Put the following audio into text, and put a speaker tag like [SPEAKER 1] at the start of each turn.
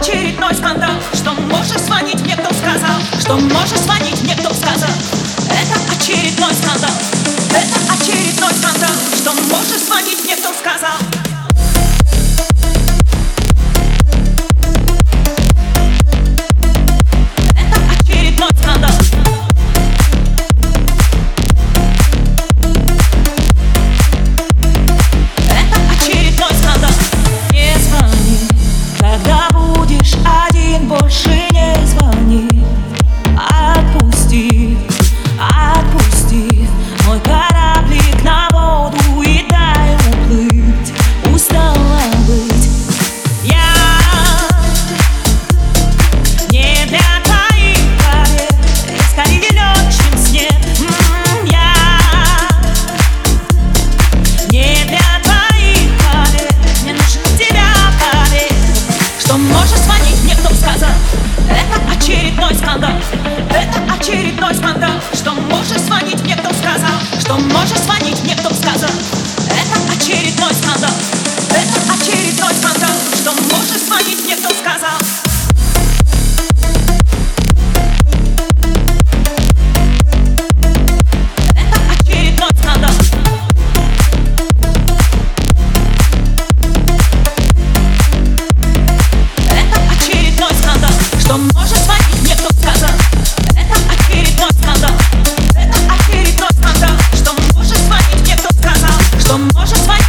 [SPEAKER 1] очередной скандал. Что можешь звонить мне, кто сказал? Что можешь звонить мне, кто сказал? Это очередной скандал. Это очередной скандал сказал Что можешь to może twoje